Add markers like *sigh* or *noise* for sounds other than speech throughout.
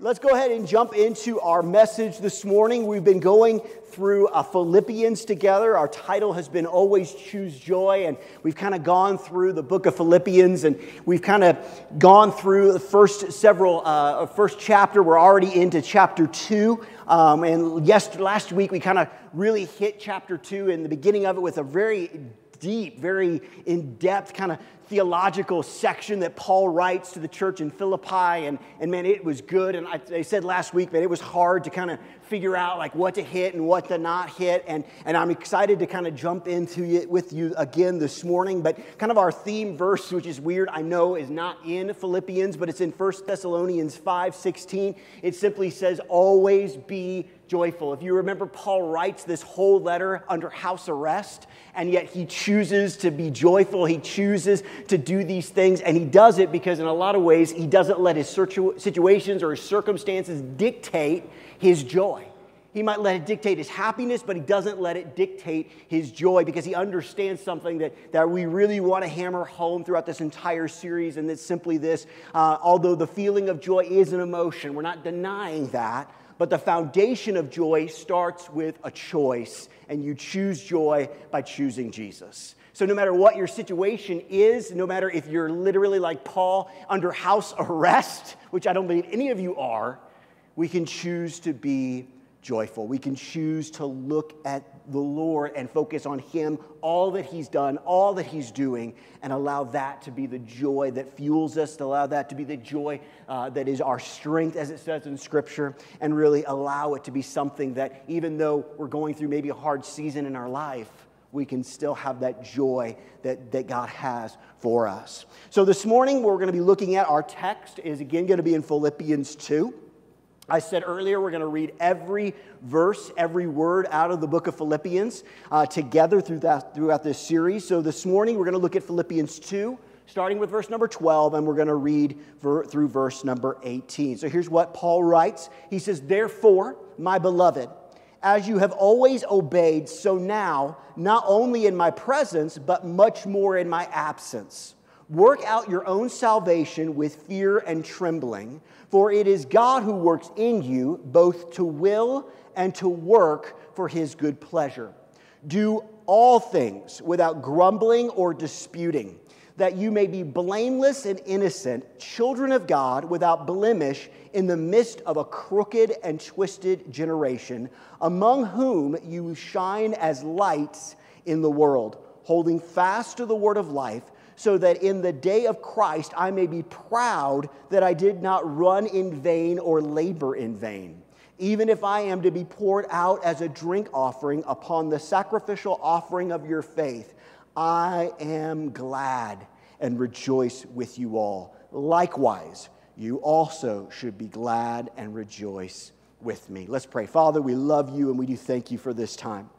let's go ahead and jump into our message this morning. We've been going through uh, Philippians together. Our title has been Always Choose Joy, and we've kind of gone through the book of Philippians, and we've kind of gone through the first several, uh, first chapter. We're already into chapter two. Um, and yes, last week we kind of really hit chapter two in the beginning of it with a very deep, very in depth kind of theological section that Paul writes to the church in Philippi. And, and man, it was good. And I, I said last week that it was hard to kind of figure out like what to hit and what to not hit. And, and I'm excited to kind of jump into it with you again this morning. But kind of our theme verse, which is weird, I know is not in Philippians, but it's in 1 Thessalonians 5 16. It simply says, always be joyful. If you remember, Paul writes this whole letter under house arrest, and yet he chooses to be joyful. He chooses to do these things, and he does it because, in a lot of ways, he doesn't let his situations or his circumstances dictate his joy. He might let it dictate his happiness, but he doesn't let it dictate his joy because he understands something that, that we really want to hammer home throughout this entire series, and it's simply this. Uh, although the feeling of joy is an emotion, we're not denying that, but the foundation of joy starts with a choice, and you choose joy by choosing Jesus. So, no matter what your situation is, no matter if you're literally like Paul under house arrest, which I don't believe any of you are, we can choose to be joyful. We can choose to look at the Lord and focus on Him, all that He's done, all that He's doing, and allow that to be the joy that fuels us, to allow that to be the joy uh, that is our strength, as it says in Scripture, and really allow it to be something that, even though we're going through maybe a hard season in our life, we can still have that joy that, that God has for us. So, this morning, we're going to be looking at our text, is again going to be in Philippians 2. I said earlier, we're going to read every verse, every word out of the book of Philippians uh, together through that, throughout this series. So this morning, we're going to look at Philippians 2, starting with verse number 12, and we're going to read ver- through verse number 18. So here's what Paul writes He says, Therefore, my beloved, as you have always obeyed, so now, not only in my presence, but much more in my absence. Work out your own salvation with fear and trembling, for it is God who works in you both to will and to work for his good pleasure. Do all things without grumbling or disputing, that you may be blameless and innocent, children of God without blemish in the midst of a crooked and twisted generation, among whom you shine as lights in the world, holding fast to the word of life so that in the day of Christ I may be proud that I did not run in vain or labor in vain. Even if I am to be poured out as a drink offering upon the sacrificial offering of your faith, I am glad and rejoice with you all. Likewise, you also should be glad and rejoice with me. Let's pray. Father, we love you and we do thank you for this time.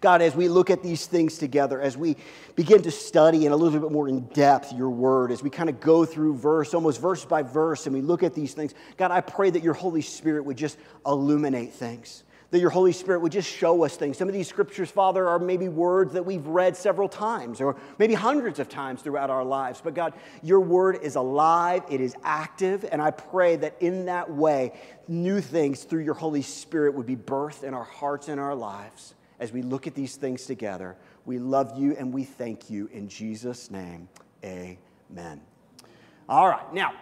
God, as we look at these things together, as we begin to study in a little bit more in depth your word, as we kind of go through verse, almost verse by verse, and we look at these things, God, I pray that your Holy Spirit would just illuminate things that your Holy Spirit would just show us things. Some of these scriptures, Father, are maybe words that we've read several times or maybe hundreds of times throughout our lives. But God, your word is alive, it is active, and I pray that in that way, new things through your Holy Spirit would be birthed in our hearts and our lives as we look at these things together. We love you and we thank you in Jesus' name. Amen. All right, now,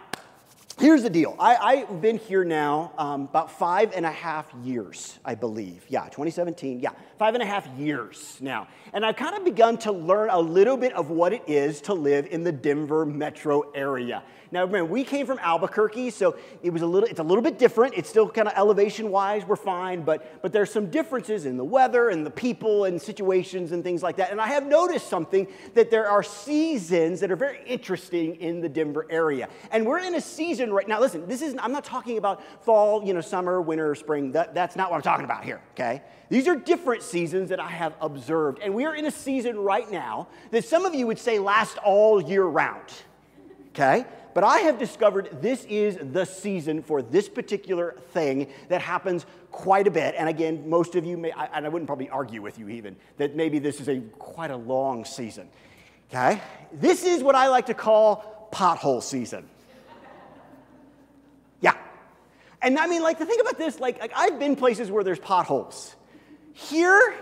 here's the deal. I, have been here now um, about five and a half years, I believe. Yeah, 2017. Yeah, five and a half years now. And I've kind of begun to learn a little bit of what it is to live in the Denver metro area. Now, remember, we came from Albuquerque, so it was a little, it's a little bit different. It's still kind of elevation wise, we're fine, but, but there's some differences in the weather and the people and situations and things like that. And I have noticed something that there are seasons that are very interesting in the Denver area. And we're in a season right now. Listen, this is, I'm not talking about fall, you know, summer, winter, spring. That, that's not what I'm talking about here, okay? These are different seasons that I have observed. And we are in a season right now that some of you would say lasts all year round, okay? But I have discovered this is the season for this particular thing that happens quite a bit. And again, most of you may, and I wouldn't probably argue with you even, that maybe this is a quite a long season. Okay? This is what I like to call pothole season. *laughs* Yeah. And I mean, like, the thing about this, like, like I've been places where there's potholes. Here,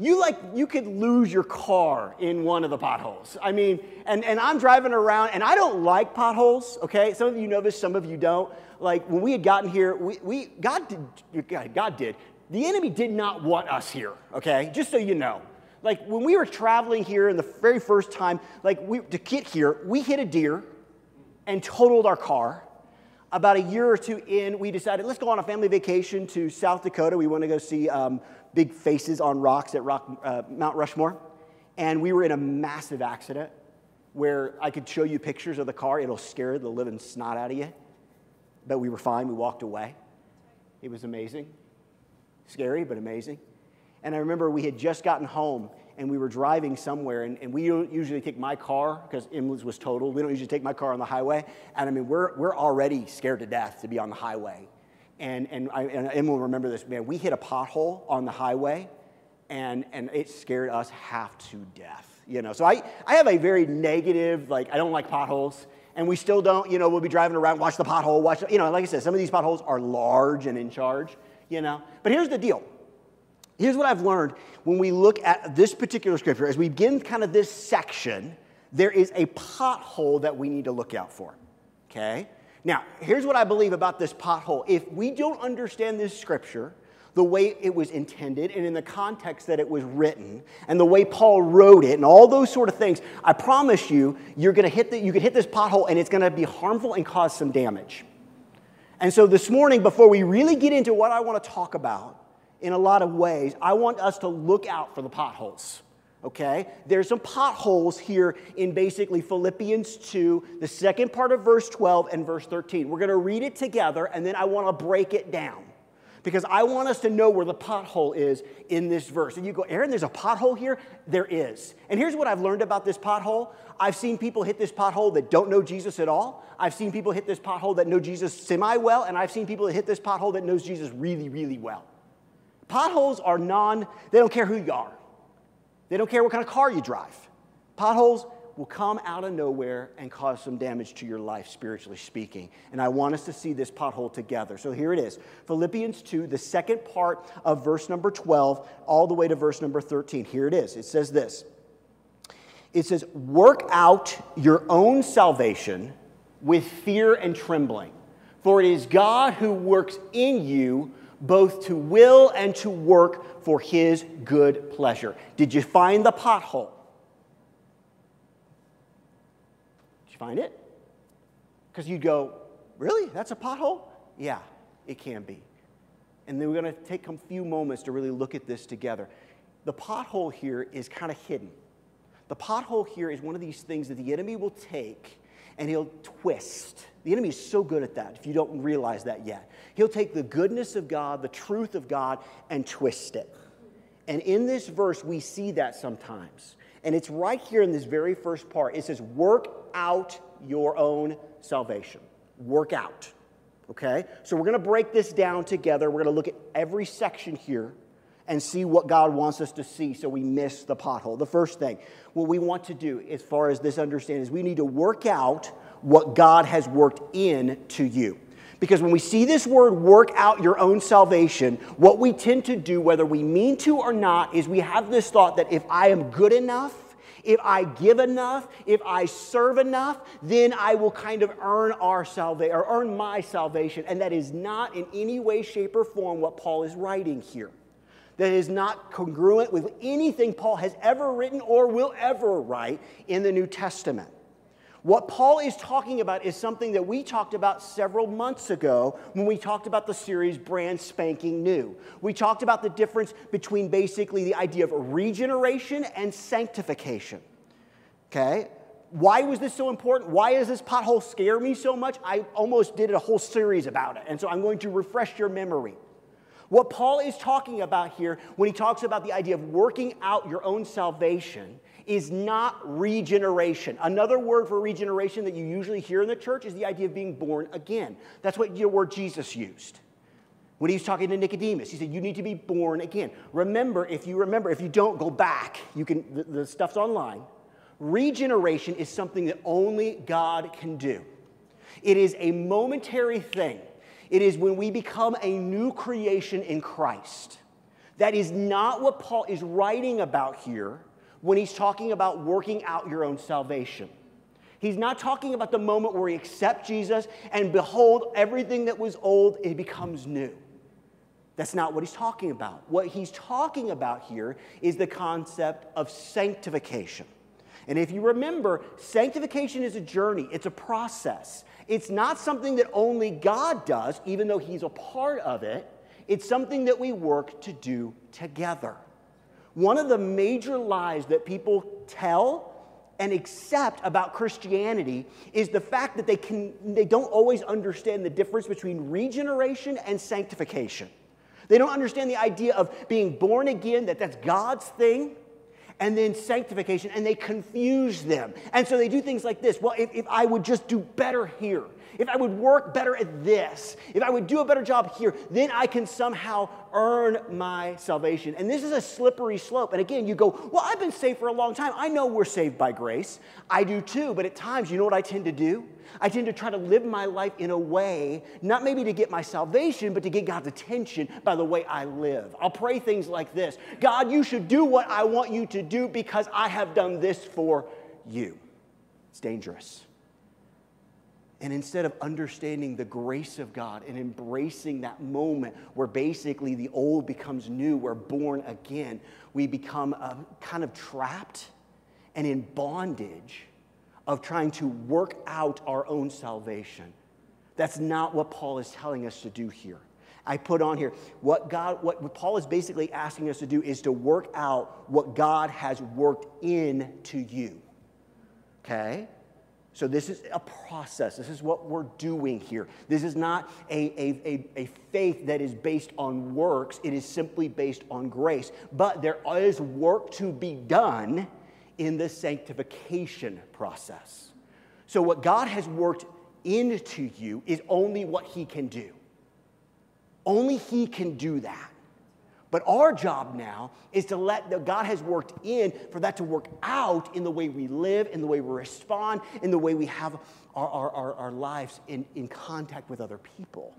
you like you could lose your car in one of the potholes. I mean, and, and I'm driving around and I don't like potholes, okay? Some of you know this, some of you don't. Like when we had gotten here, we, we God did God did. The enemy did not want us here, okay? Just so you know. Like when we were traveling here in the very first time, like we to get here, we hit a deer and totaled our car. About a year or two in, we decided let's go on a family vacation to South Dakota. We want to go see um, big faces on rocks at rock, uh, Mount Rushmore. And we were in a massive accident where I could show you pictures of the car. It'll scare the living snot out of you. But we were fine. We walked away. It was amazing. Scary, but amazing. And I remember we had just gotten home and we were driving somewhere, and, and we don't usually take my car because Emily's was totaled. We don't usually take my car on the highway. And I mean, we're, we're already scared to death to be on the highway. And, and, I, and Emily will remember this, man, we hit a pothole on the highway and, and it scared us half to death. You know, so I, I have a very negative, like, I don't like potholes. And we still don't, you know, we'll be driving around, watch the pothole, watch, you know, like I said, some of these potholes are large and in charge, you know. But here's the deal. Here's what I've learned when we look at this particular scripture. As we begin kind of this section, there is a pothole that we need to look out for, okay? Now, here's what I believe about this pothole. If we don't understand this scripture the way it was intended and in the context that it was written and the way Paul wrote it and all those sort of things, I promise you, you're going to hit the, you could hit this pothole and it's going to be harmful and cause some damage. And so this morning, before we really get into what I want to talk about in a lot of ways, I want us to look out for the potholes okay? There's some potholes here in basically Philippians 2, the second part of verse 12 and verse 13. We're going to read it together and then I want to break it down because I want us to know where the pothole is in this verse. And you go, Aaron, there's a pothole here? There is. And here's what I've learned about this pothole I've seen people hit this pothole that don't know Jesus at all. I've seen people hit this pothole that know Jesus semi well, and I've seen people that hit this pothole that knows Jesus really, really well. Potholes are non, they don't care who you are. They don't care what kind of car you drive. Potholes will come out of nowhere and cause some damage to your life, spiritually speaking. And I want us to see this pothole together. So here it is Philippians 2, the second part of verse number 12, all the way to verse number 13. Here it is. It says this It says, Work out your own salvation with fear and trembling, for it is God who works in you both to will and to work for his good pleasure. Did you find the pothole? Did you find it? Because you'd go, Really? That's a pothole? Yeah, it can be. And then we're going to take a few moments to really look at this together. The pothole here is kind of hidden. The pothole here is one of these things that the enemy will take and he'll twist. The enemy is so good at that if you don't realize that yet. He'll take the goodness of God, the truth of God, and twist it. And in this verse, we see that sometimes. And it's right here in this very first part. It says, Work out your own salvation. Work out. Okay? So we're going to break this down together. We're going to look at every section here and see what God wants us to see so we miss the pothole. The first thing, what we want to do as far as this understanding is we need to work out what God has worked in to you. Because when we see this word work out your own salvation, what we tend to do, whether we mean to or not, is we have this thought that if I am good enough, if I give enough, if I serve enough, then I will kind of earn our salvation or earn my salvation. And that is not in any way, shape, or form what Paul is writing here that is not congruent with anything Paul has ever written or will ever write in the New Testament. What Paul is talking about is something that we talked about several months ago when we talked about the series Brand Spanking New. We talked about the difference between basically the idea of regeneration and sanctification. Okay? Why was this so important? Why does this pothole scare me so much? I almost did a whole series about it. And so I'm going to refresh your memory. What Paul is talking about here when he talks about the idea of working out your own salvation is not regeneration. Another word for regeneration that you usually hear in the church is the idea of being born again. That's what your word Jesus used. When he was talking to Nicodemus, he said, You need to be born again. Remember, if you remember, if you don't, go back. You can, the, the stuff's online. Regeneration is something that only God can do. It is a momentary thing. It is when we become a new creation in Christ. That is not what Paul is writing about here when he's talking about working out your own salvation. He's not talking about the moment where you accept Jesus and behold, everything that was old, it becomes new. That's not what he's talking about. What he's talking about here is the concept of sanctification. And if you remember, sanctification is a journey, it's a process. It's not something that only God does, even though he's a part of it. It's something that we work to do together. One of the major lies that people tell and accept about Christianity is the fact that they, can, they don't always understand the difference between regeneration and sanctification. They don't understand the idea of being born again, that that's God's thing, and then sanctification, and they confuse them. And so they do things like this well, if, if I would just do better here, if I would work better at this, if I would do a better job here, then I can somehow earn my salvation. And this is a slippery slope. And again, you go, Well, I've been saved for a long time. I know we're saved by grace. I do too. But at times, you know what I tend to do? I tend to try to live my life in a way, not maybe to get my salvation, but to get God's attention by the way I live. I'll pray things like this God, you should do what I want you to do because I have done this for you. It's dangerous. And instead of understanding the grace of God and embracing that moment where basically the old becomes new, we're born again, we become uh, kind of trapped and in bondage of trying to work out our own salvation. That's not what Paul is telling us to do here. I put on here what God, what Paul is basically asking us to do is to work out what God has worked into you. Okay? So, this is a process. This is what we're doing here. This is not a, a, a, a, faith that is based on works, it is simply based on grace. But there is work to be done in the sanctification process. So, what God has worked into you is only what He can do. Only He can do that. But our job now is to let that God has worked in for that to work out in the way we live, in the way we respond, in the way we have our, our, our, our lives in, in contact with other people.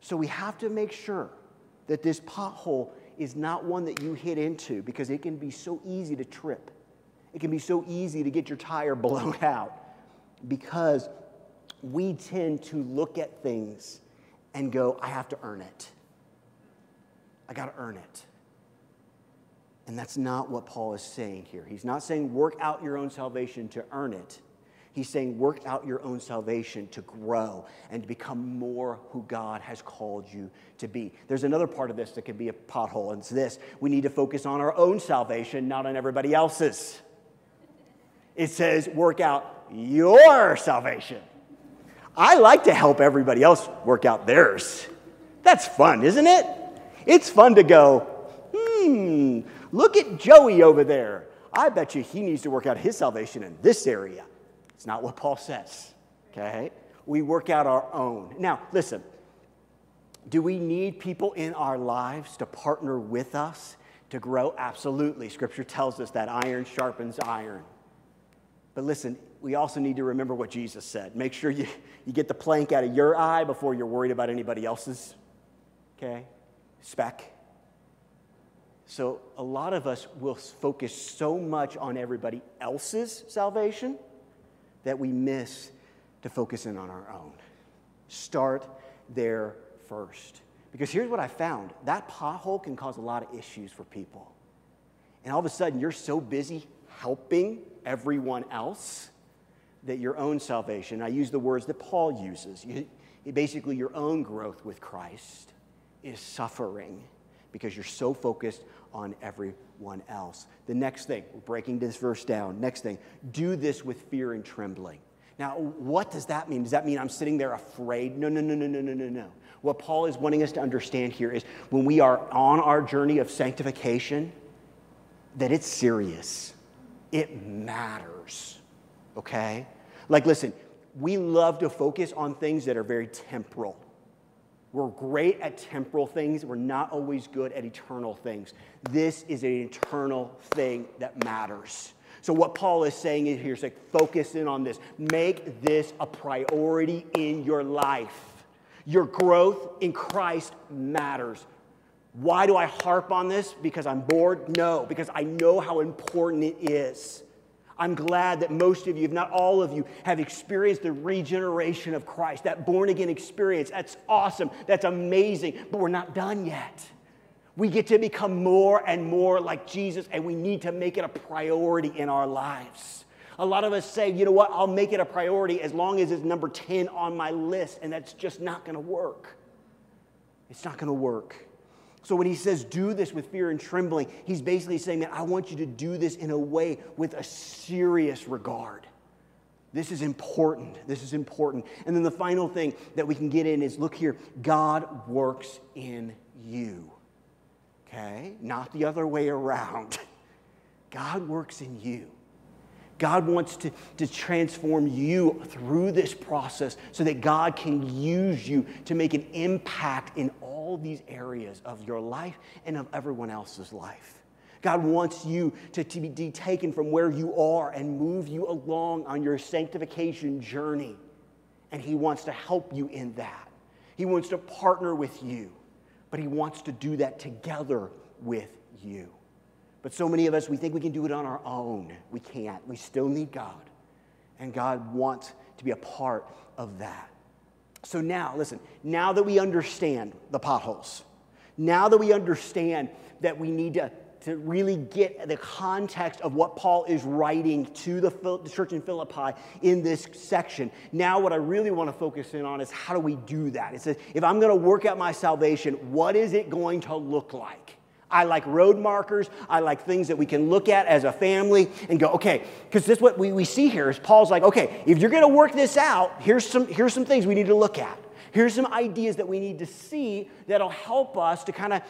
So we have to make sure that this pothole is not one that you hit into because it can be so easy to trip. It can be so easy to get your tire *laughs* blown out because we tend to look at things and go, I have to earn it. I got to earn it. And that's not what Paul is saying here. He's not saying work out your own salvation to earn it. He's saying work out your own salvation to grow and to become more who God has called you to be. There's another part of this that can be a pothole, and it's this we need to focus on our own salvation, not on everybody else's. It says work out your salvation. I like to help everybody else work out theirs. That's fun, isn't it? It's fun to go, hmm, look at Joey over there. I bet you he needs to work out his salvation in this area. It's not what Paul says, okay? We work out our own. Now, listen, do we need people in our lives to partner with us to grow? Absolutely. Scripture tells us that iron sharpens iron. But listen, we also need to remember what Jesus said. Make sure you, you get the plank out of your eye before you're worried about anybody else's. Okay? Speck. So a lot of us will focus so much on everybody else's salvation that we miss to focus in on our own. Start there first. Because here's what I found that pothole can cause a lot of issues for people. And all of a sudden, you're so busy helping everyone else that your own salvation, I use the words that Paul uses, you, basically your own growth with Christ, is suffering because you're so focused on everyone else. The next thing, we're breaking this verse down. Next thing, do this with fear and trembling. Now, what does that mean? Does that mean I'm sitting there afraid? No, no, no, no, no, no, no, no. What Paul is wanting us to understand here is when we are on our journey of sanctification, that it's serious. It matters. Okay? Like, listen, we love to focus on things that are very temporal. We're great at temporal things. We're not always good at eternal things. This is an eternal thing that matters. So, what Paul is saying is here is like, focus in on this. Make this a priority in your life. Your growth in Christ matters. Why do I harp on this? Because I'm bored? No, because I know how important it is. I'm glad that most of you, if not all of you, have experienced the regeneration of Christ, that born again experience. That's awesome. That's amazing. But we're not done yet. We get to become more and more like Jesus, and we need to make it a priority in our lives. A lot of us say, you know what, I'll make it a priority as long as it's number 10 on my list, and that's just not gonna work. It's not gonna work. So when he says do this with fear and trembling, he's basically saying that I want you to do this in a way with a serious regard. This is important. This is important. And then the final thing that we can get in is look here God works in you. Okay? Not the other way around. *laughs* God works in you. God wants to, to transform you through this process so that God can use you to make an impact in all these areas of your life and of everyone else's life. God wants you to, to be taken from where you are and move you along on your sanctification journey. And He wants to help you in that. He wants to partner with you, but He wants to do that together with you. But so many of us, we think we can do it on our own. We can't. We still need God. And God wants to be a part of that. So now, listen, now that we understand the potholes, now that we understand that we need to, to really get the context of what Paul is writing to the, the church in Philippi in this section, now what I really want to focus in on is how do we do that? It says, if I'm going to work out my salvation, what is it going to look like? I like road markers. I like things that we can look at as a family and go, okay, because this what we, we see here is Paul's like, okay, if you're going to work this out, here's some, here's some things we need to look at. Here's some ideas that we need to see that'll help us to kind of,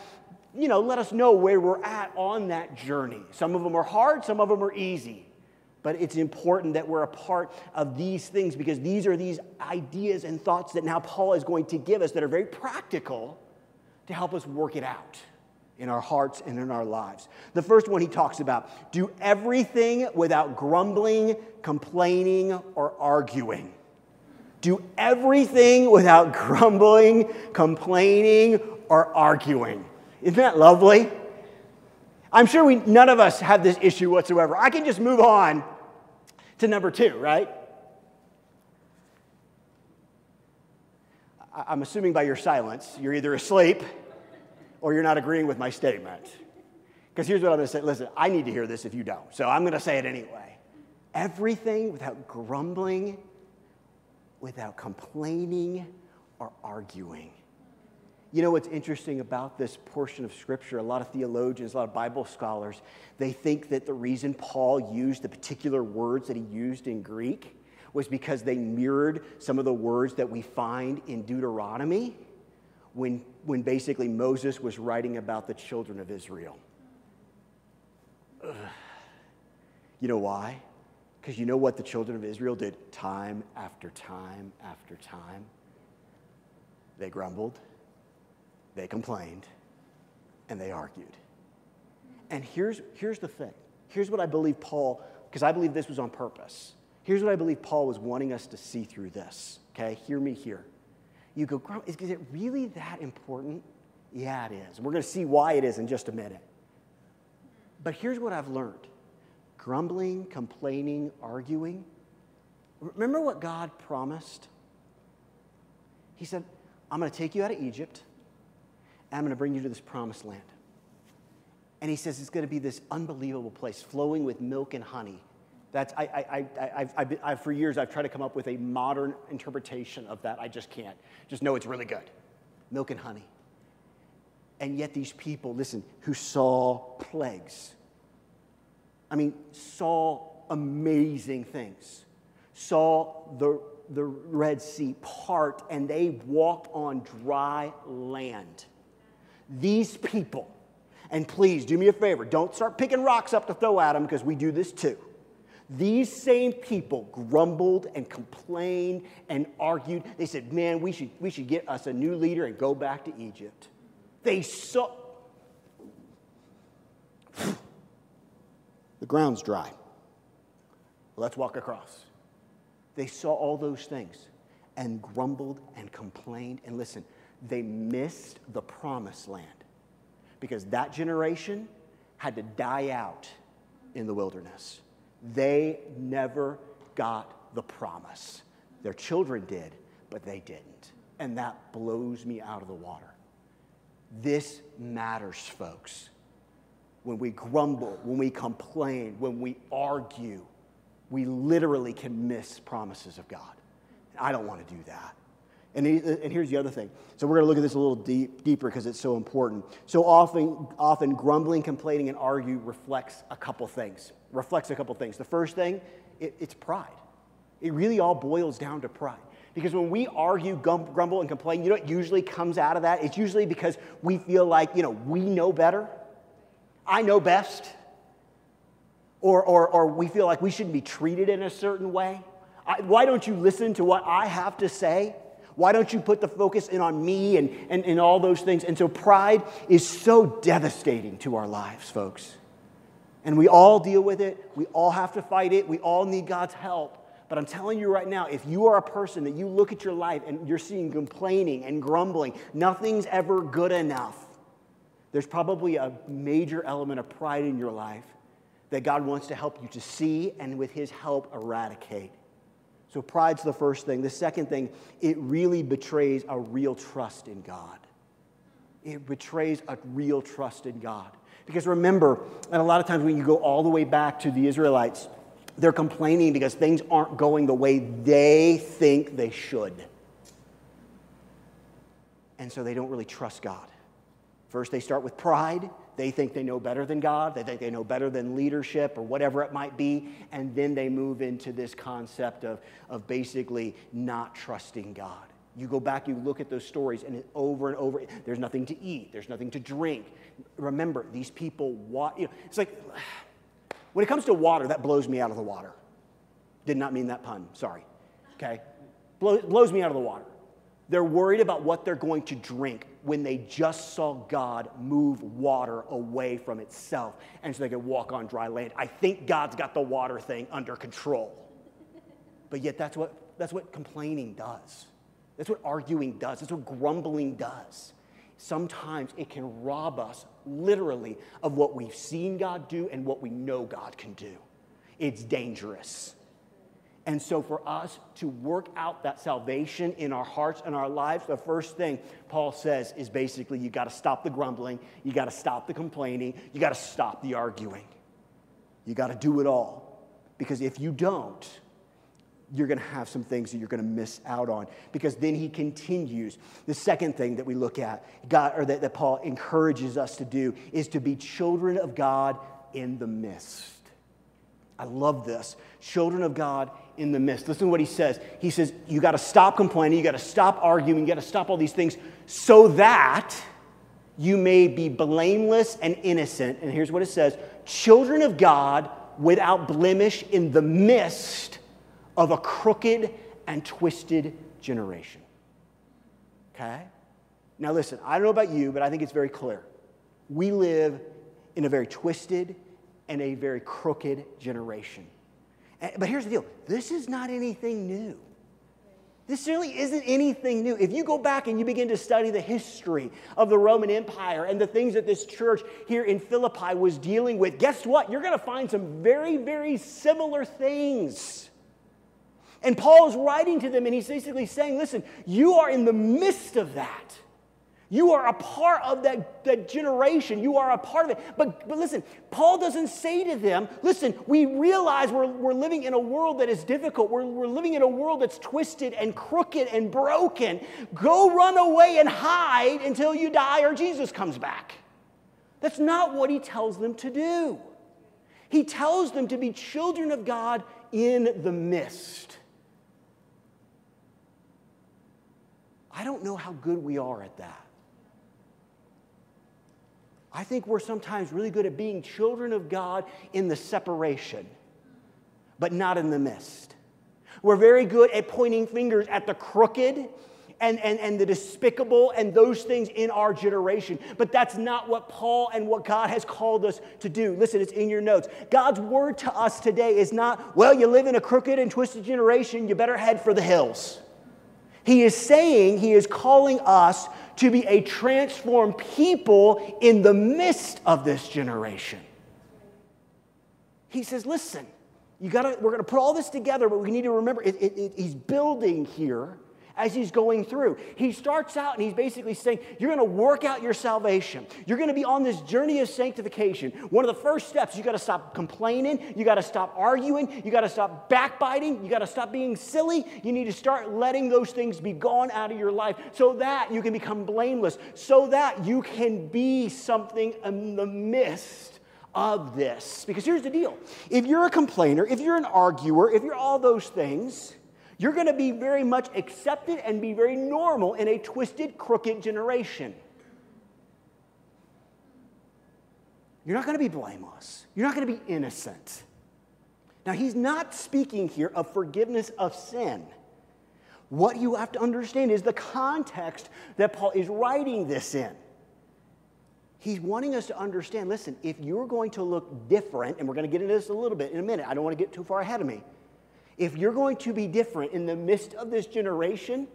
you know, let us know where we're at on that journey. Some of them are hard, some of them are easy. But it's important that we're a part of these things because these are these ideas and thoughts that now Paul is going to give us that are very practical to help us work it out in our hearts and in our lives. The first one he talks about do everything without grumbling, complaining, or arguing. Do everything without *laughs* grumbling, complaining, or arguing. Isn't that lovely? I'm sure we, none of us have this issue whatsoever. I can just move on to number two, right? I'm assuming by your silence, you're either asleep or you're not agreeing with my statement. Because here's what I'm going to say listen, I need to hear this if you don't. So I'm going to say it anyway. Everything without grumbling, without complaining or arguing. You know what's interesting about this portion of Scripture? A lot of theologians, a lot of Bible scholars, they think that the reason Paul used the particular words that he used in Greek was because they mirrored some of the words that we find in Deuteronomy when, when basically Moses was writing about the children of Israel. Ugh. You know why? Because you know what the children of Israel did time after time after time? They grumbled, they complained, and they argued. And here's, here's the thing. Here's what I believe Paul, because I believe this was on purpose. Here's what I believe Paul was wanting us to see through this. Okay, hear me here you go, is, is it really that important? Yeah, it is. We're going to see why it is in just a minute. But here's what I've learned grumbling, complaining, arguing. Remember what God promised? He said, I'm going to take you out of Egypt and I'm going to bring you to this promised land. And he says it's going to be this unbelievable place flowing with milk and honey. That's, I, I, I, I've, I've, for years, I've tried to come up with a modern interpretation of that. I just can't. Just know it's really good. Milk and honey. And yet, these people, listen, who saw plagues, I mean, saw amazing things, saw the, the Red Sea part, and they walked on dry land. These people, and please do me a favor, don't start picking rocks up to throw at them because we do this too. These same people grumbled and complained and argued. They said, Man, we should, we should get us a new leader and go back to Egypt. They saw. *sighs* the ground's dry. Let's walk across. They saw all those things. and grumbled and complained. And listen, they missed the promised land because that generation had to die out in the wilderness. They never got the promise. Their children did, but they didn't. And that blows me out of the water. This matters, folks. When we grumble, when we complain, when we argue, we literally can miss promises of God. I don't want to do that. And, and here's the other thing. So we're going to look at this a little deep, deeper because it's so important. So often, often grumbling, complaining, and argue reflects a couple things. Reflects a couple things. The first thing, it, it's pride. It really all boils down to pride. Because when we argue, grumble, and complain, you know what usually comes out of that? It's usually because we feel like, you know, we know better. I know best. Or, or, or we feel like we shouldn't be treated in a certain way. I, why don't you listen to what I have to say? Why don't you put the focus in on me and, and, and all those things? And so pride is so devastating to our lives, folks. And we all deal with it. We all have to fight it. We all need God's help. But I'm telling you right now, if you are a person that you look at your life and you're seeing complaining and grumbling, nothing's ever good enough, there's probably a major element of pride in your life that God wants to help you to see and with His help eradicate. So, pride's the first thing. The second thing, it really betrays a real trust in God. It betrays a real trust in God. Because remember, and a lot of times when you go all the way back to the Israelites, they're complaining because things aren't going the way they think they should. And so they don't really trust God. First, they start with pride. They think they know better than God. They think they know better than leadership or whatever it might be. And then they move into this concept of, of basically not trusting God. You go back, you look at those stories, and over and over, there's nothing to eat, there's nothing to drink. Remember, these people, you know, it's like, *sighs* when it comes to water, that blows me out of the water. Did not mean that pun, sorry. Okay? Blow, blows me out of the water. They're worried about what they're going to drink when they just saw God move water away from itself and so they could walk on dry land. I think God's got the water thing under control. But yet, that's what, that's what complaining does. That's what arguing does. That's what grumbling does sometimes it can rob us literally of what we've seen God do and what we know God can do. It's dangerous. And so, for us to work out that salvation in our hearts and our lives, the first thing Paul says is basically you got to stop the grumbling, you got to stop the complaining, you got to stop the arguing. You got to do it all. Because if you don't, you're going to have some things that you're going to miss out on because then he continues. The second thing that we look at god or that, that paul encourages us to do is to be children of god in the midst. I love this. Children of god in the midst. Listen to what he says. He says you got to stop complaining you got to stop arguing you got to stop all these things so that you may be blameless and innocent. And here's what it says children of god without blemish in the midst of a crooked and twisted generation. Okay? Now, listen, I don't know about you, but I think it's very clear. We live in a very twisted and a very crooked generation. But here's the deal this is not anything new. This really isn't anything new. If you go back and you begin to study the history of the Roman Empire and the things that this church here in Philippi was dealing with, guess what? You're going to find some very, very similar things. And Paul is writing to them and he's basically saying, listen, you are in the midst of that. You are a part of that, that generation. You are a part of it. But, but listen, Paul doesn't say to them, listen, we realize we're, we're living in a world that is difficult. We're, we're living in a world that's twisted and crooked and broken. Go run away and hide until you die or Jesus comes back. That's not what he tells them to do. He tells them to be children of God in the midst. I don't know how good we are at that. I think we're sometimes really good at being children of God in the separation, but not in the midst. We're very good at pointing fingers at the crooked and, and, and the despicable and those things in our generation. But that's not what Paul and what God has called us to do. Listen, it's in your notes. God's word to us today is not, well, you live in a crooked and twisted generation, you better head for the hills. He is saying, He is calling us to be a transformed people in the midst of this generation. He says, listen, you gotta, we're going to put all this together, but we need to remember it, it, it, he's building here as he's going through. He starts out and he's basically saying, You're going to work out your salvation. You're going to be on this journey of sanctification. One of the first steps, you got to stop complaining. You got to stop arguing. You got to stop backbiting. You got to stop being silly. You need to start letting those things be gone out of your life so that you can become blameless, so that you can be something in the midst of this. Because here's the deal if you're a complainer, if you're an arguer, if you're all those things, you're going to be very much accepted and be very normal in a twisted, crooked generation. You're not going to be blameless. You're not going to be innocent. Now, he's not speaking here of forgiveness of sin. What you have to understand is the context that Paul is writing this in. He's wanting us to understand listen, if you're going to look different, and we're going to get into this a little bit in a minute, I don't want to get too far ahead of me. If you're going to be different in the midst of this generation,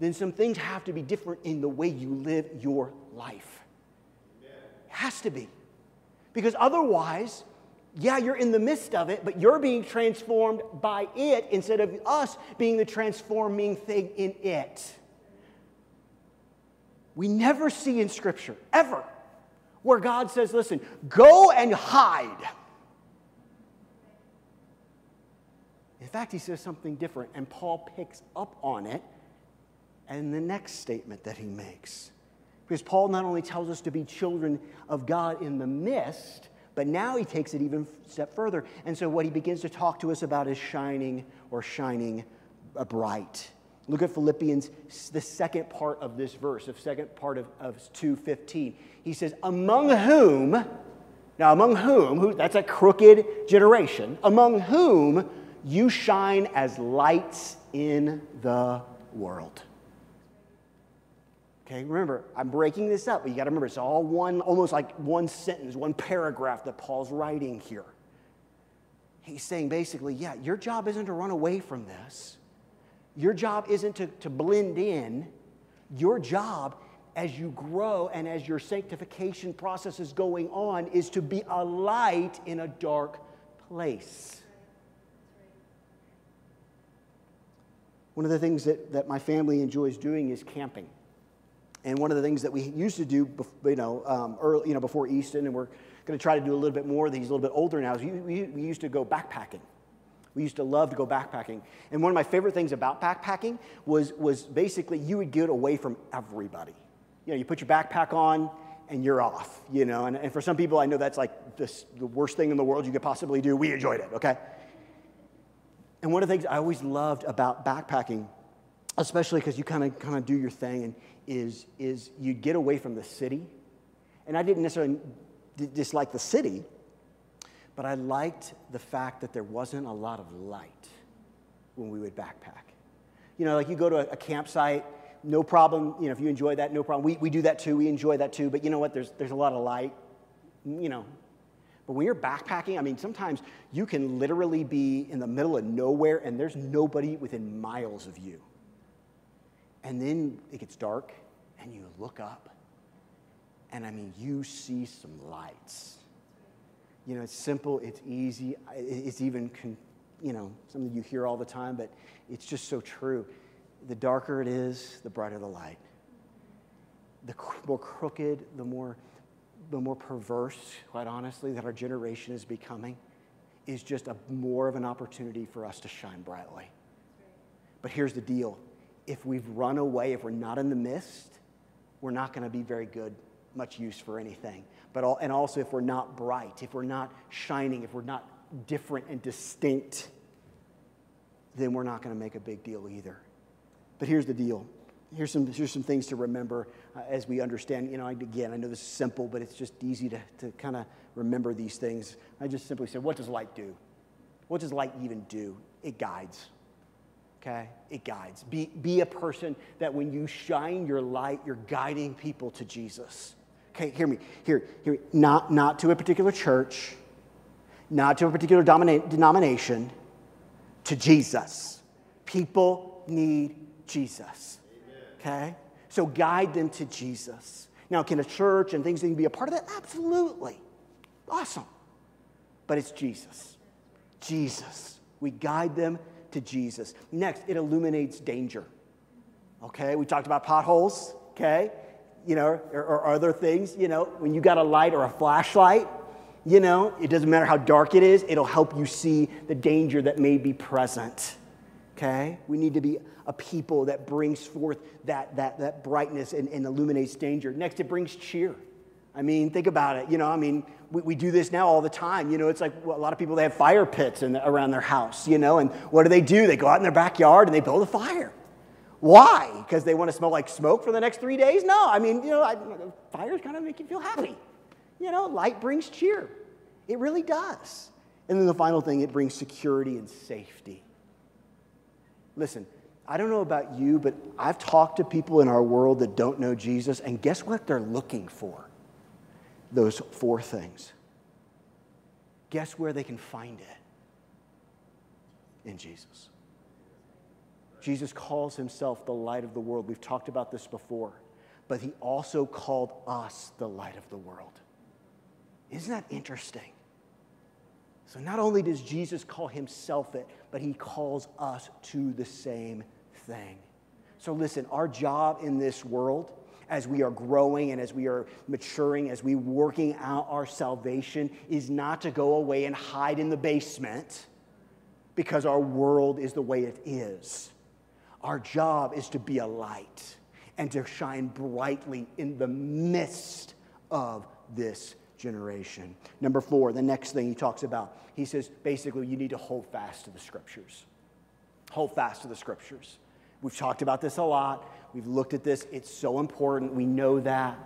then some things have to be different in the way you live your life. It has to be. Because otherwise, yeah, you're in the midst of it, but you're being transformed by it instead of us being the transforming thing in it. We never see in Scripture, ever, where God says, listen, go and hide. Fact, he says something different, and Paul picks up on it in the next statement that he makes. Because Paul not only tells us to be children of God in the midst, but now he takes it even a step further. And so what he begins to talk to us about is shining or shining bright. Look at Philippians, the second part of this verse, the second part of, of 2.15. He says, among whom, now among whom, who, that's a crooked generation, among whom you shine as lights in the world. Okay, remember, I'm breaking this up, but you got to remember it's all one, almost like one sentence, one paragraph that Paul's writing here. He's saying basically, yeah, your job isn't to run away from this. Your job isn't to, to blend in. Your job as you grow and as your sanctification process is going on is to be a light in a dark place. One of the things that, that my family enjoys doing is camping. And one of the things that we used to do, you know, um, early, you know before Easton, and we're going to try to do a little bit more, he's a little bit older now, is we, we, used to go backpacking. We used to love to go backpacking. And one of my favorite things about backpacking was, was basically you would get away from everybody. You know, you put your backpack on and you're off, you know. And, and for some people, I know that's like this, the worst thing in the world you could possibly do. We enjoyed it, okay? And one of the things I always loved about backpacking, especially because you kind of kind of do your thing, and is is you get away from the city. And I didn't necessarily dislike the city, but I liked the fact that there wasn't a lot of light when we would backpack. You know, like you go to a, a campsite, no problem. You know, if you enjoy that, no problem. We, we do that too. We enjoy that too. But you know what? There's, there's a lot of light. You know, but when you're backpacking, I mean, sometimes you can literally be in the middle of nowhere and there's nobody within miles of you. And then it gets dark and you look up and I mean, you see some lights. You know, it's simple, it's easy, it's even, you know, something you hear all the time, but it's just so true. The darker it is, the brighter the light. The more crooked, the more, the more perverse, quite honestly, that our generation is becoming, is just a, more of an opportunity for us to shine brightly. But here's the deal if we've run away, if we're not in the midst, we're not going to be very good, much use for anything but all, and also if we're not bright, if we're not shining, if we're not different and distinct, then we're not going to make a big deal either. But here's the deal. Here's some, here's some things to remember uh, as we understand. You know, again, I know this is simple, but it's just easy to, to kind of remember these things. I just simply said, what does light do? What does light even do? It guides. Okay? It guides. Be, be a person that when you shine your light, you're guiding people to Jesus. Okay, hear me. Here, here. Not, not to a particular church, not to a particular domina- denomination, to Jesus. People need Jesus. Okay? So guide them to Jesus. Now, can a church and things can be a part of that? Absolutely. Awesome. But it's Jesus. Jesus. We guide them to Jesus. Next, it illuminates danger. Okay? We talked about potholes. Okay? You know, or, or other things. You know, when you got a light or a flashlight, you know, it doesn't matter how dark it is, it'll help you see the danger that may be present. Okay? We need to be a people that brings forth that, that, that brightness and, and illuminates danger. Next, it brings cheer. I mean, think about it. You know, I mean, we, we do this now all the time. You know, it's like well, a lot of people, they have fire pits in the, around their house, you know, and what do they do? They go out in their backyard and they build a fire. Why? Because they want to smell like smoke for the next three days? No, I mean, you know, I, fires kind of make you feel happy. You know, light brings cheer. It really does. And then the final thing, it brings security and safety. Listen, I don't know about you, but I've talked to people in our world that don't know Jesus, and guess what they're looking for? Those four things. Guess where they can find it? In Jesus. Jesus calls himself the light of the world. We've talked about this before, but he also called us the light of the world. Isn't that interesting? So, not only does Jesus call himself it, but he calls us to the same thing. So, listen, our job in this world, as we are growing and as we are maturing, as we working out our salvation, is not to go away and hide in the basement because our world is the way it is. Our job is to be a light and to shine brightly in the midst of this generation. Number four, the next thing he talks about, he says basically you need to hold fast to the scriptures. Hold fast to the scriptures. We've talked about this a lot. We've looked at this. It's so important. We know that,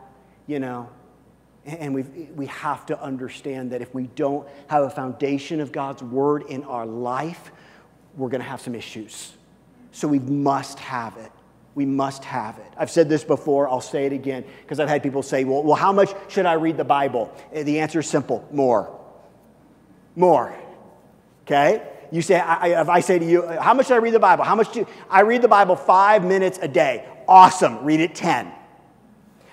you know. And we we have to understand that if we don't have a foundation of God's word in our life, we're going to have some issues. So we must have it. We must have it. I've said this before, I'll say it again, because I've had people say, well, well, how much should I read the Bible? The answer is simple more. More. Okay? You say, I, if I say to you, how much should I read the Bible? How much do I read the Bible five minutes a day? Awesome. Read it 10.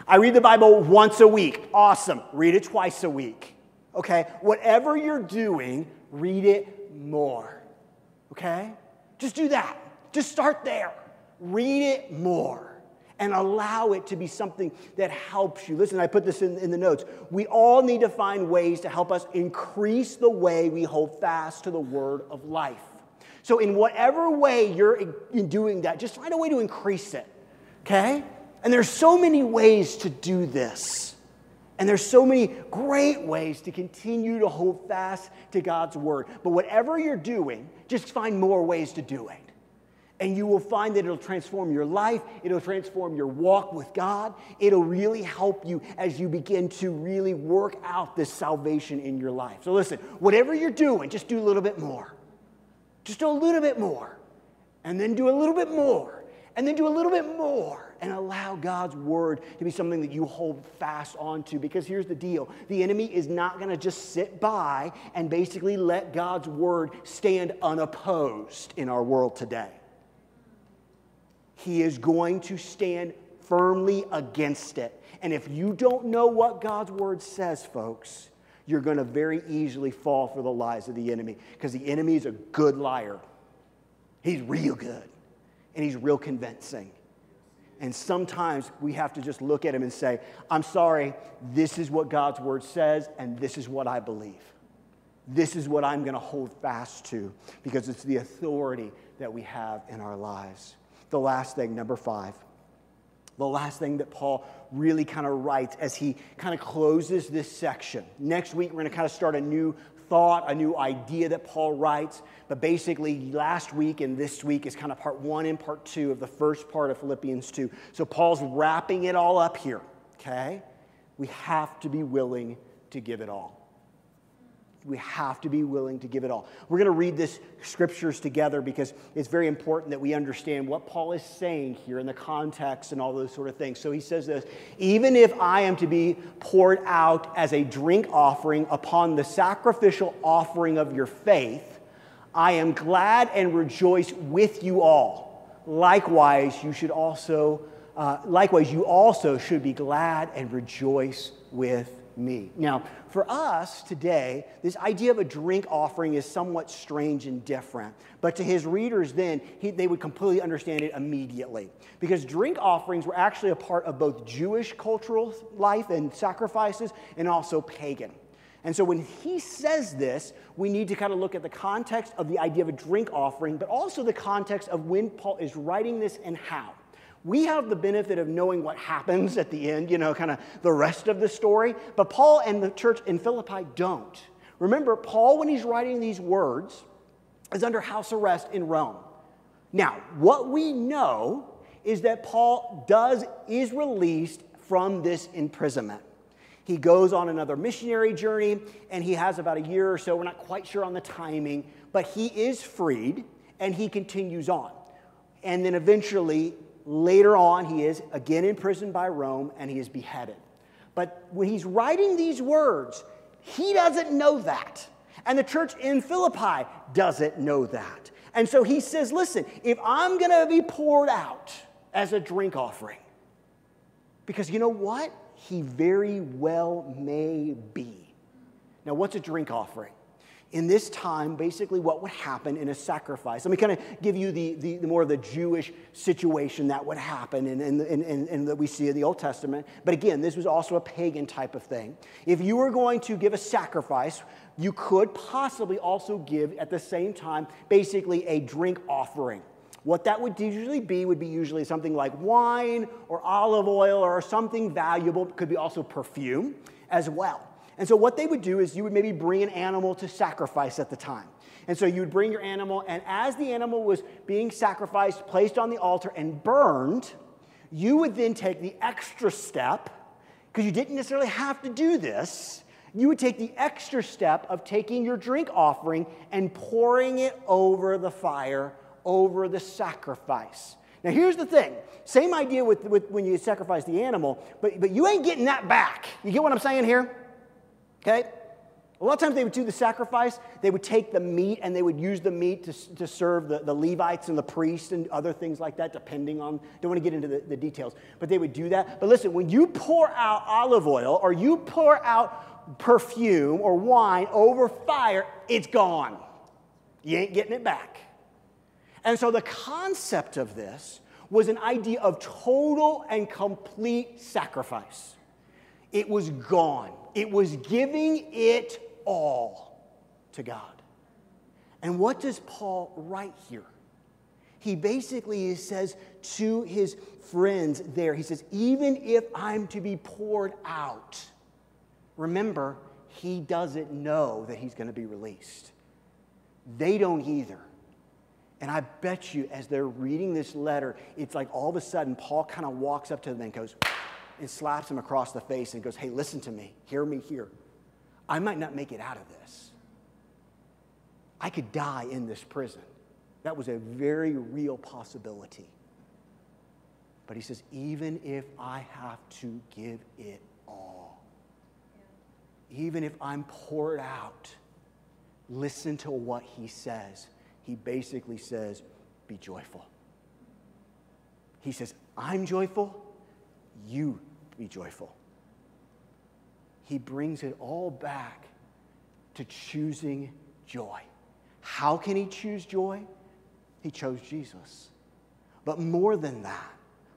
I read the Bible once a week. Awesome. Read it twice a week. Okay? Whatever you're doing, read it more. Okay? Just do that. Just start there. Read it more and allow it to be something that helps you. Listen, I put this in, in the notes. We all need to find ways to help us increase the way we hold fast to the word of life. So, in whatever way you're in doing that, just find a way to increase it, okay? And there's so many ways to do this. And there's so many great ways to continue to hold fast to God's word. But whatever you're doing, just find more ways to do it. And you will find that it'll transform your life, it'll transform your walk with God, it'll really help you as you begin to really work out this salvation in your life. So, listen, whatever you're doing, just do a little bit more. Just do a little bit more, and then do a little bit more, and then do a little bit more, and allow God's word to be something that you hold fast onto. Because here's the deal the enemy is not going to just sit by and basically let God's word stand unopposed in our world today he is going to stand firmly against it. And if you don't know what God's word says, folks, you're going to very easily fall for the lies of the enemy because the enemy is a good liar. He's real good and he's real convincing. And sometimes we have to just look at him and say, I'm sorry, this is what God's word says, and this is what I believe. This is what I'm going to hold fast to because it's the authority that we have in our lives the last thing, number five. The last thing that Paul really kind of writes as he kind of closes this section. Next week, we're going to kind of start a new thought, a new idea that Paul writes. But basically, last week and this week is kind of part one and part two of the first part of Philippians 2. So Paul's wrapping it all up here, okay? We have to be willing to give it all we have to be willing to give it all. We're going to read this scriptures together because it's very important that we understand what Paul is saying here in the context and all those sort of things. So he says this Even if I am to be poured out as a drink offering upon the sacrificial offering of your faith, I am glad and rejoice with you all. likewise, you should also, uh, likewise, you also should be glad and rejoice with me. Now, for us today, this idea of a drink offering is somewhat strange and different. But to his readers then, he, they would completely understand it immediately. Because drink offerings were actually a part of both Jewish cultural life and sacrifices and also pagan. And so when he says this, we need to kind of look at the context of the idea of a drink offering, but also the context of when Paul is writing this and how we have the benefit of knowing what happens at the end, you know, kind of the rest of the story. But Paul and the church in Philippi don't. Remember, Paul, when he's writing these words, is under house arrest in Rome. Now, what we know is that Paul does is released from this imprisonment. He goes on another missionary journey and he has about a year or so, we're not quite sure on the timing, but he is freed and he continues on. And then eventually Later on, he is again imprisoned by Rome and he is beheaded. But when he's writing these words, he doesn't know that. And the church in Philippi doesn't know that. And so he says, listen, if I'm going to be poured out as a drink offering, because you know what? He very well may be. Now, what's a drink offering? In this time, basically what would happen in a sacrifice. Let me kind of give you the, the, the, more of the Jewish situation that would happen and, and, and, that we see in the Old Testament. But again, this was also a pagan type of thing. If you were going to give a sacrifice, you could possibly also give at the same time basically a drink offering. What that would usually be would be usually something like wine or olive oil or something valuable. It could be also perfume as well. And so, what they would do is you would maybe bring an animal to sacrifice at the time. And so, you would bring your animal, and as the animal was being sacrificed, placed on the altar, and burned, you would then take the extra step, because you didn't necessarily have to do this. You would take the extra step of taking your drink offering and pouring it over the fire, over the sacrifice. Now, here's the thing same idea with, with when you sacrifice the animal, but, but you ain't getting that back. You get what I'm saying here? Okay? A lot of times they would do the sacrifice, they would take the meat and they would use the meat to, to serve the, the Levites and the priests and other things like that, depending on, don't want to get into the, the details, but they would do that. But listen, when you pour out olive oil or you pour out perfume or wine over fire, it's gone. You ain't getting it back. And so the concept of this was an idea of total and complete sacrifice. It was gone. It was giving it all to God. And what does Paul write here? He basically says to his friends there, he says, even if I'm to be poured out, remember, he doesn't know that he's going to be released. They don't either. And I bet you, as they're reading this letter, it's like all of a sudden Paul kind of walks up to them and goes, and slaps him across the face and goes, Hey, listen to me. Hear me here. I might not make it out of this. I could die in this prison. That was a very real possibility. But he says, even if I have to give it all, even if I'm poured out, listen to what he says. He basically says, be joyful. He says, I'm joyful you be joyful. He brings it all back to choosing joy. How can he choose joy? He chose Jesus. But more than that,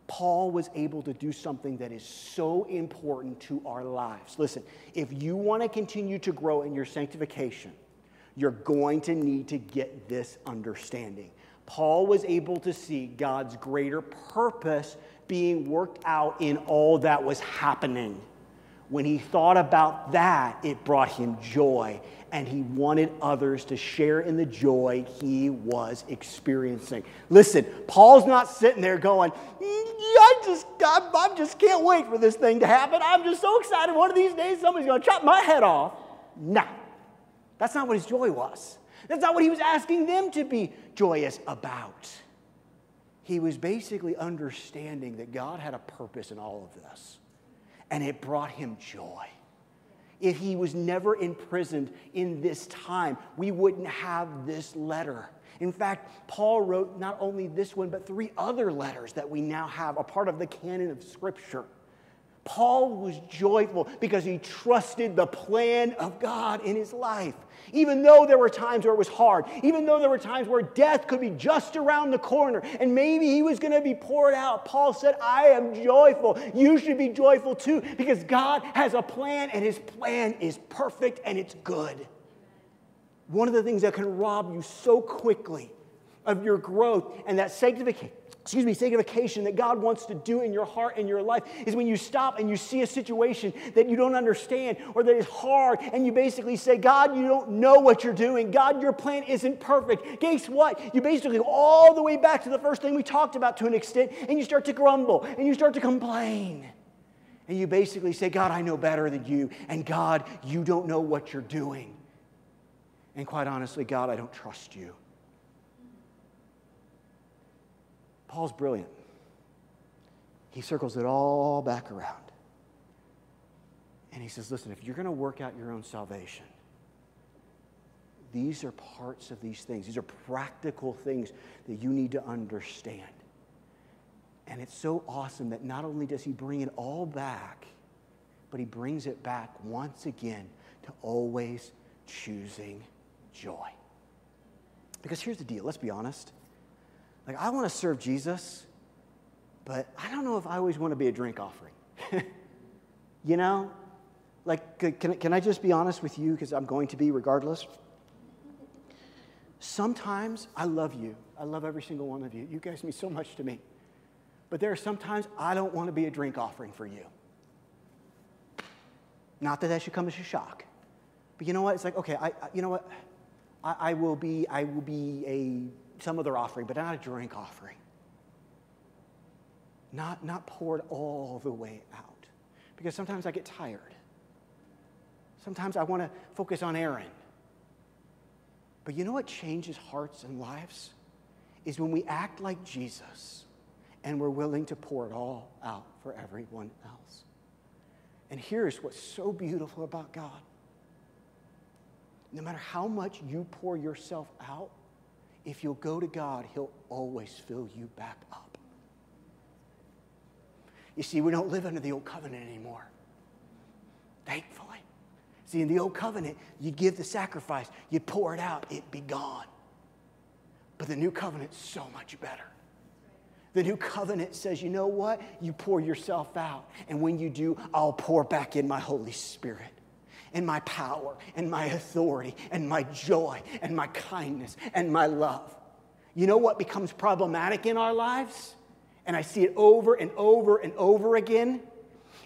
Paul was able to do something that is so important to our lives. Listen, if you want to continue to grow in your sanctification, you're going to need to get this understanding. Paul was able to see God's greater purpose being worked out in all that was happening. When he thought about that, it brought him joy, and he wanted others to share in the joy he was experiencing. Listen, Paul's not sitting there going, I just, I, I just can't wait for this thing to happen. I'm just so excited. One of these days, somebody's going to chop my head off. Nah, that's not what his joy was. That's not what he was asking them to be joyous about. He was basically understanding that God had a purpose in all of this, and it brought him joy. If he was never imprisoned in this time, we wouldn't have this letter. In fact, Paul wrote not only this one, but three other letters that we now have, a part of the canon of Scripture. Paul was joyful because he trusted the plan of God in his life. Even though there were times where it was hard, even though there were times where death could be just around the corner and maybe he was going to be poured out, Paul said, I am joyful. You should be joyful too because God has a plan and his plan is perfect and it's good. One of the things that can rob you so quickly of your growth and that sanctification excuse me, sanctification that God wants to do in your heart and your life is when you stop and you see a situation that you don't understand or that is hard and you basically say, God, you don't know what you're doing. God, your plan isn't perfect. Guess what? You basically go all the way back to the first thing we talked about to an extent and you start to grumble and you start to complain. And you basically say, God, I know better than you. And God, you don't know what you're doing. And quite honestly, God, I don't trust you. Paul's brilliant. He circles it all back around. And he says, listen, if you're going to work out your own salvation, these are parts of these things. These are practical things that you need to understand. And it's so awesome that not only does he bring it all back, but he brings it back once again to always choosing joy. Because here's the deal let's be honest. Like, I want to serve Jesus, but I don't know if I always want to be a drink offering. *laughs* you know? Like, can, can I just be honest with you? Because I'm going to be regardless. Sometimes I love you. I love every single one of you. You guys mean so much to me. But there are sometimes I don't want to be a drink offering for you. Not that that should come as a shock. But you know what? It's like, okay, I, I you know what? I, I, will be, I will be a some other offering, but not a drink offering. Not, not poured all the way out. Because sometimes I get tired. Sometimes I want to focus on Aaron. But you know what changes hearts and lives? Is when we act like Jesus and we're willing to pour it all out for everyone else. And here's what's so beautiful about God no matter how much you pour yourself out, if you'll go to God, He'll always fill you back up. You see, we don't live under the old covenant anymore. Thankfully. See, in the old covenant, you'd give the sacrifice, you'd pour it out, it'd be gone. But the new covenant's so much better. The new covenant says, you know what? You pour yourself out. And when you do, I'll pour back in my Holy Spirit and my power and my authority and my joy and my kindness and my love. You know what becomes problematic in our lives? And I see it over and over and over again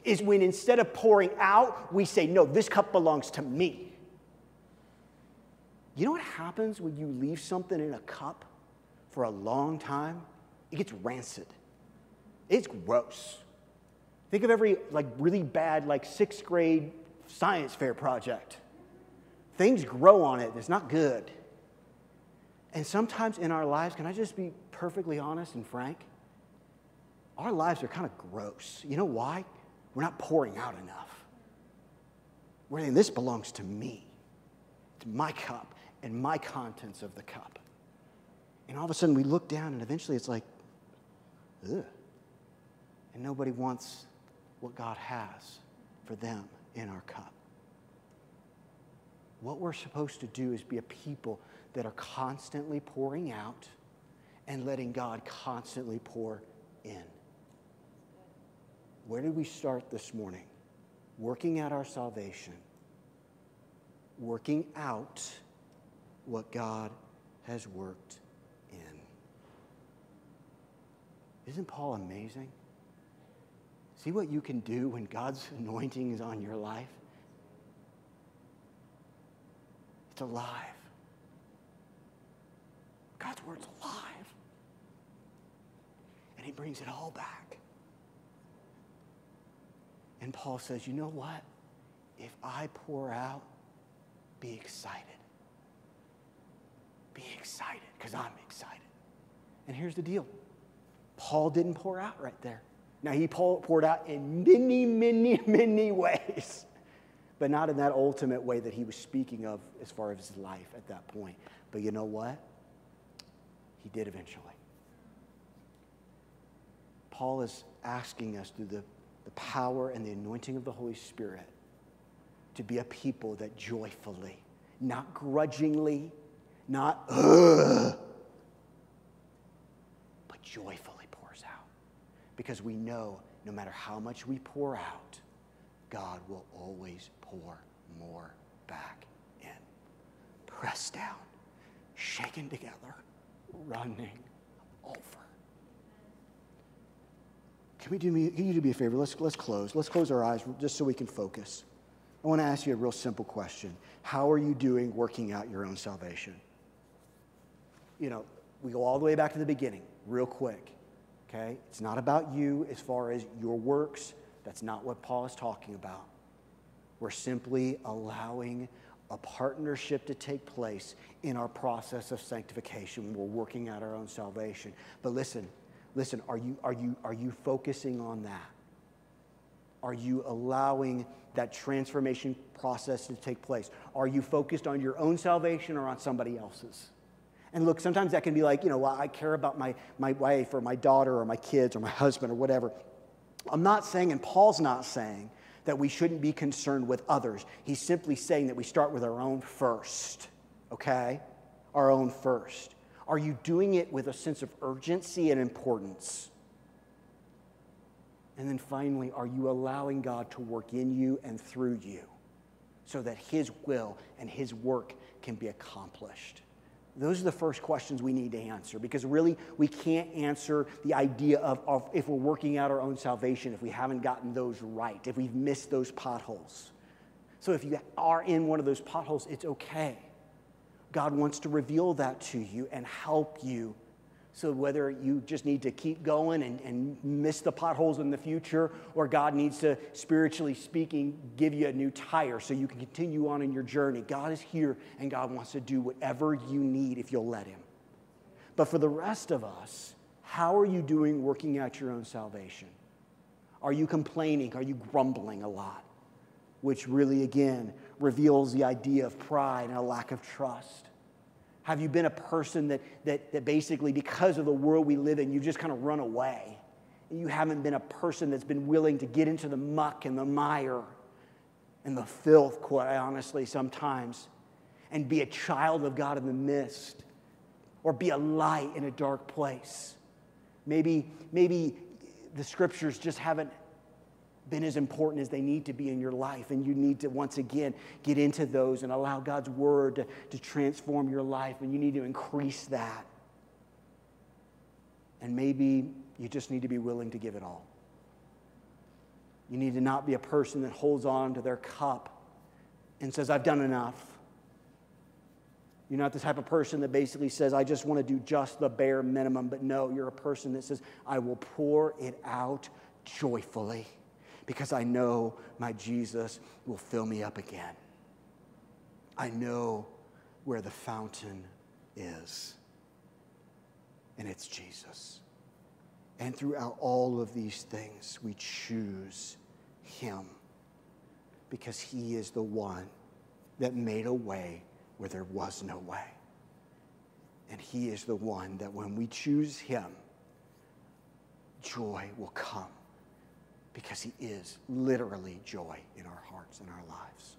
is when instead of pouring out, we say, No, this cup belongs to me. You know what happens when you leave something in a cup for a long time? It gets rancid. It's gross. Think of every like really bad like sixth grade science fair project. Things grow on it, it's not good. And sometimes in our lives, can I just be perfectly honest and frank? Our lives are kind of gross. You know why? We're not pouring out enough. We're saying, this belongs to me, to my cup and my contents of the cup. And all of a sudden we look down and eventually it's like, ugh. And nobody wants what God has for them in our cup. What we're supposed to do is be a people that are constantly pouring out and letting God constantly pour in. Where did we start this morning? Working out our salvation, working out what God has worked in. Isn't Paul amazing? See what you can do when God's *laughs* anointing is on your life? It's alive. God's word's alive. And he brings it all back. And Paul says, you know what? If I pour out, be excited. Be excited, because I'm excited. And here's the deal Paul didn't pour out right there. Now, he poured out in many, many, *laughs* many ways, but not in that ultimate way that he was speaking of as far as his life at that point. But you know what? He did eventually. Paul is asking us through the, the power and the anointing of the Holy Spirit to be a people that joyfully, not grudgingly, not but joyfully. Because we know no matter how much we pour out, God will always pour more back in. Pressed down, shaken together, running over. Can, we do me, can you do me a favor? Let's, let's close. Let's close our eyes just so we can focus. I want to ask you a real simple question. How are you doing working out your own salvation? You know, we go all the way back to the beginning, real quick. Okay? It's not about you as far as your works. That's not what Paul is talking about. We're simply allowing a partnership to take place in our process of sanctification. We're working out our own salvation. But listen, listen, are you, are you, are you focusing on that? Are you allowing that transformation process to take place? Are you focused on your own salvation or on somebody else's? And look, sometimes that can be like, you know, well, I care about my, my wife or my daughter or my kids or my husband or whatever. I'm not saying, and Paul's not saying, that we shouldn't be concerned with others. He's simply saying that we start with our own first, okay? Our own first. Are you doing it with a sense of urgency and importance? And then finally, are you allowing God to work in you and through you so that His will and His work can be accomplished? Those are the first questions we need to answer because really we can't answer the idea of, of, if we're working out our own salvation if we haven't gotten those right, if we've missed those potholes. So if you are in one of those potholes, it's okay. God wants to reveal that to you and help you so whether you just need to keep going and, and miss the potholes in the future, or God needs to, spiritually speaking, give you a new tire so you can continue on in your journey, God is here and God wants to do whatever you need if you'll let Him. But for the rest of us, how are you doing working out your own salvation? Are you complaining? Are you grumbling a lot? Which really, again, reveals the idea of pride and a lack of trust. Have you been a person that, that, that basically, because of the world we live in, you've just kind of run away? You haven't been a person that's been willing to get into the muck and the mire and the filth, quite honestly, sometimes, and be a child of God in the midst or be a light in a dark place. Maybe, maybe the scriptures just haven't been as important as they need to be in your life. And you need to, once again, get into those and allow God's word to, to transform your life. And you need to increase that. And maybe you just need to be willing to give it all. You need to not be a person that holds on to their cup and says, I've done enough. You're not the type of person that basically says, I just want to do just the bare minimum. But no, you're a person that says, I will pour it out joyfully because I know my Jesus will fill me up again. I know where the fountain is, and it's Jesus. And throughout all of these things, we choose Him because He is the one that made a way where there was no way. And He is the one that when we choose Him, joy will come because He is literally joy in our hearts and our lives.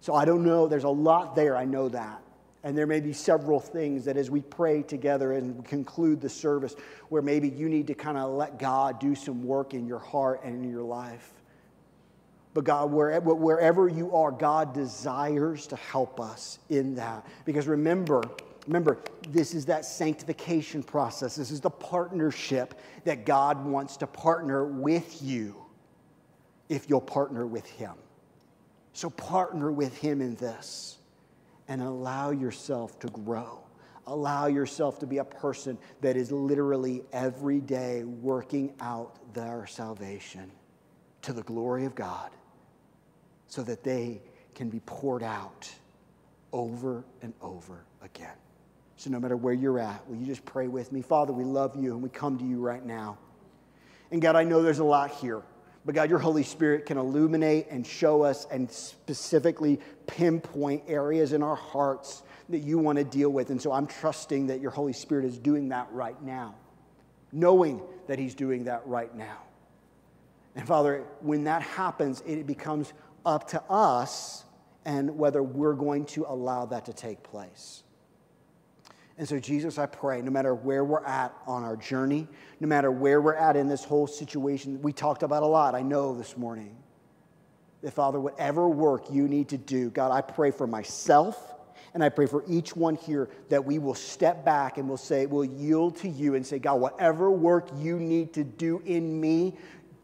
So I don't know, there's a lot there, I know that. And there may be several things that as we pray together and conclude the service, where maybe you need to kind of let God do some work in your heart and in your life. But God, wherever, you are, God desires to help us in that. Because remember, Remember, this is that sanctification process. This is the partnership that God wants to partner with you if you'll partner with Him. So, partner with Him in this and allow yourself to grow. Allow yourself to be a person that is literally every day working out their salvation to the glory of God so that they can be poured out over and over again. So, no matter where you're at, will you just pray with me? Father, we love you and we come to you right now. And God, I know there's a lot here, but God, your Holy Spirit can illuminate and show us and specifically pinpoint areas in our hearts that you want to deal with. And so I'm trusting that your Holy Spirit is doing that right now, knowing that He's doing that right now. And Father, when that happens, it becomes up to us and whether we're going to allow that to take place. And so, Jesus, I pray, no matter where we're at on our journey, no matter where we're at in this whole situation, we talked about a lot, I know, this morning. That, Father, whatever work you need to do, God, I pray for myself and I pray for each one here that we will step back and we'll say, we'll yield to you and say, God, whatever work you need to do in me,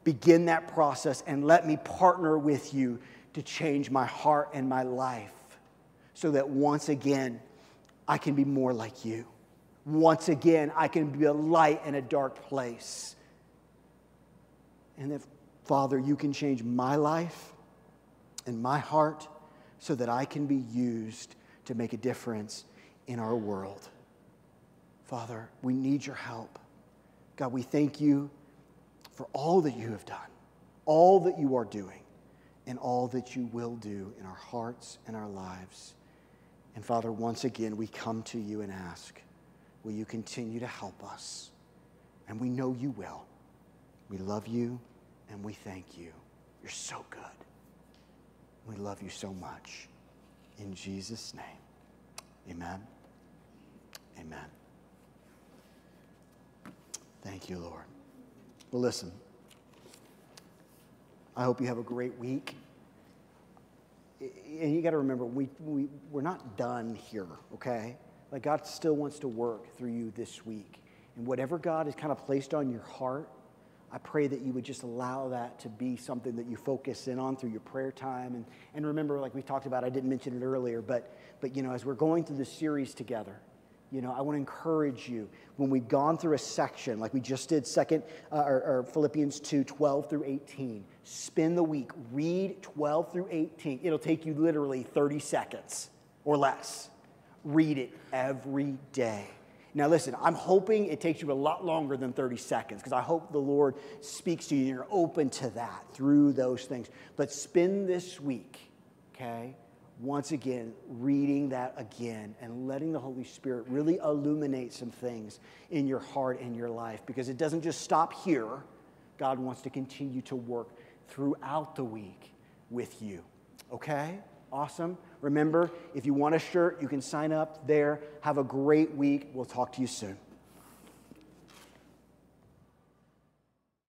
begin that process and let me partner with you to change my heart and my life so that once again, I can be more like you. Once again, I can be a light in a dark place. And that, Father, you can change my life and my heart so that I can be used to make a difference in our world. Father, we need your help. God, we thank you for all that you have done, all that you are doing, and all that you will do in our hearts and our lives. And Father, once again, we come to you and ask, will you continue to help us? And we know you will. We love you and we thank you. You're so good. We love you so much. In Jesus' name, amen. Amen. Thank you, Lord. Well, listen, I hope you have a great week and you got to remember, we, we, we're not done here, okay? Like, God still wants to work through you this week. And whatever God has kind of placed on your heart, I pray that you would just allow that to be something that you focus in on through your prayer time. And, and remember, like we talked about, I didn't mention it earlier, but, but, you know, as we're going through this series together, you know, I want to encourage you when we've gone through a section like we just did, second uh, or, or Philippians 2, 12 through 18. Spend the week, read 12 through 18. It'll take you literally 30 seconds or less. Read it every day. Now, listen, I'm hoping it takes you a lot longer than 30 seconds because I hope the Lord speaks to you and you're open to that through those things. But spend this week, okay, once again, reading that again and letting the Holy Spirit really illuminate some things in your heart and your life because it doesn't just stop here. God wants to continue to work throughout the week with you. Okay? Awesome. Remember, if you want a shirt, you can sign up there. Have a great week. We'll talk to you soon.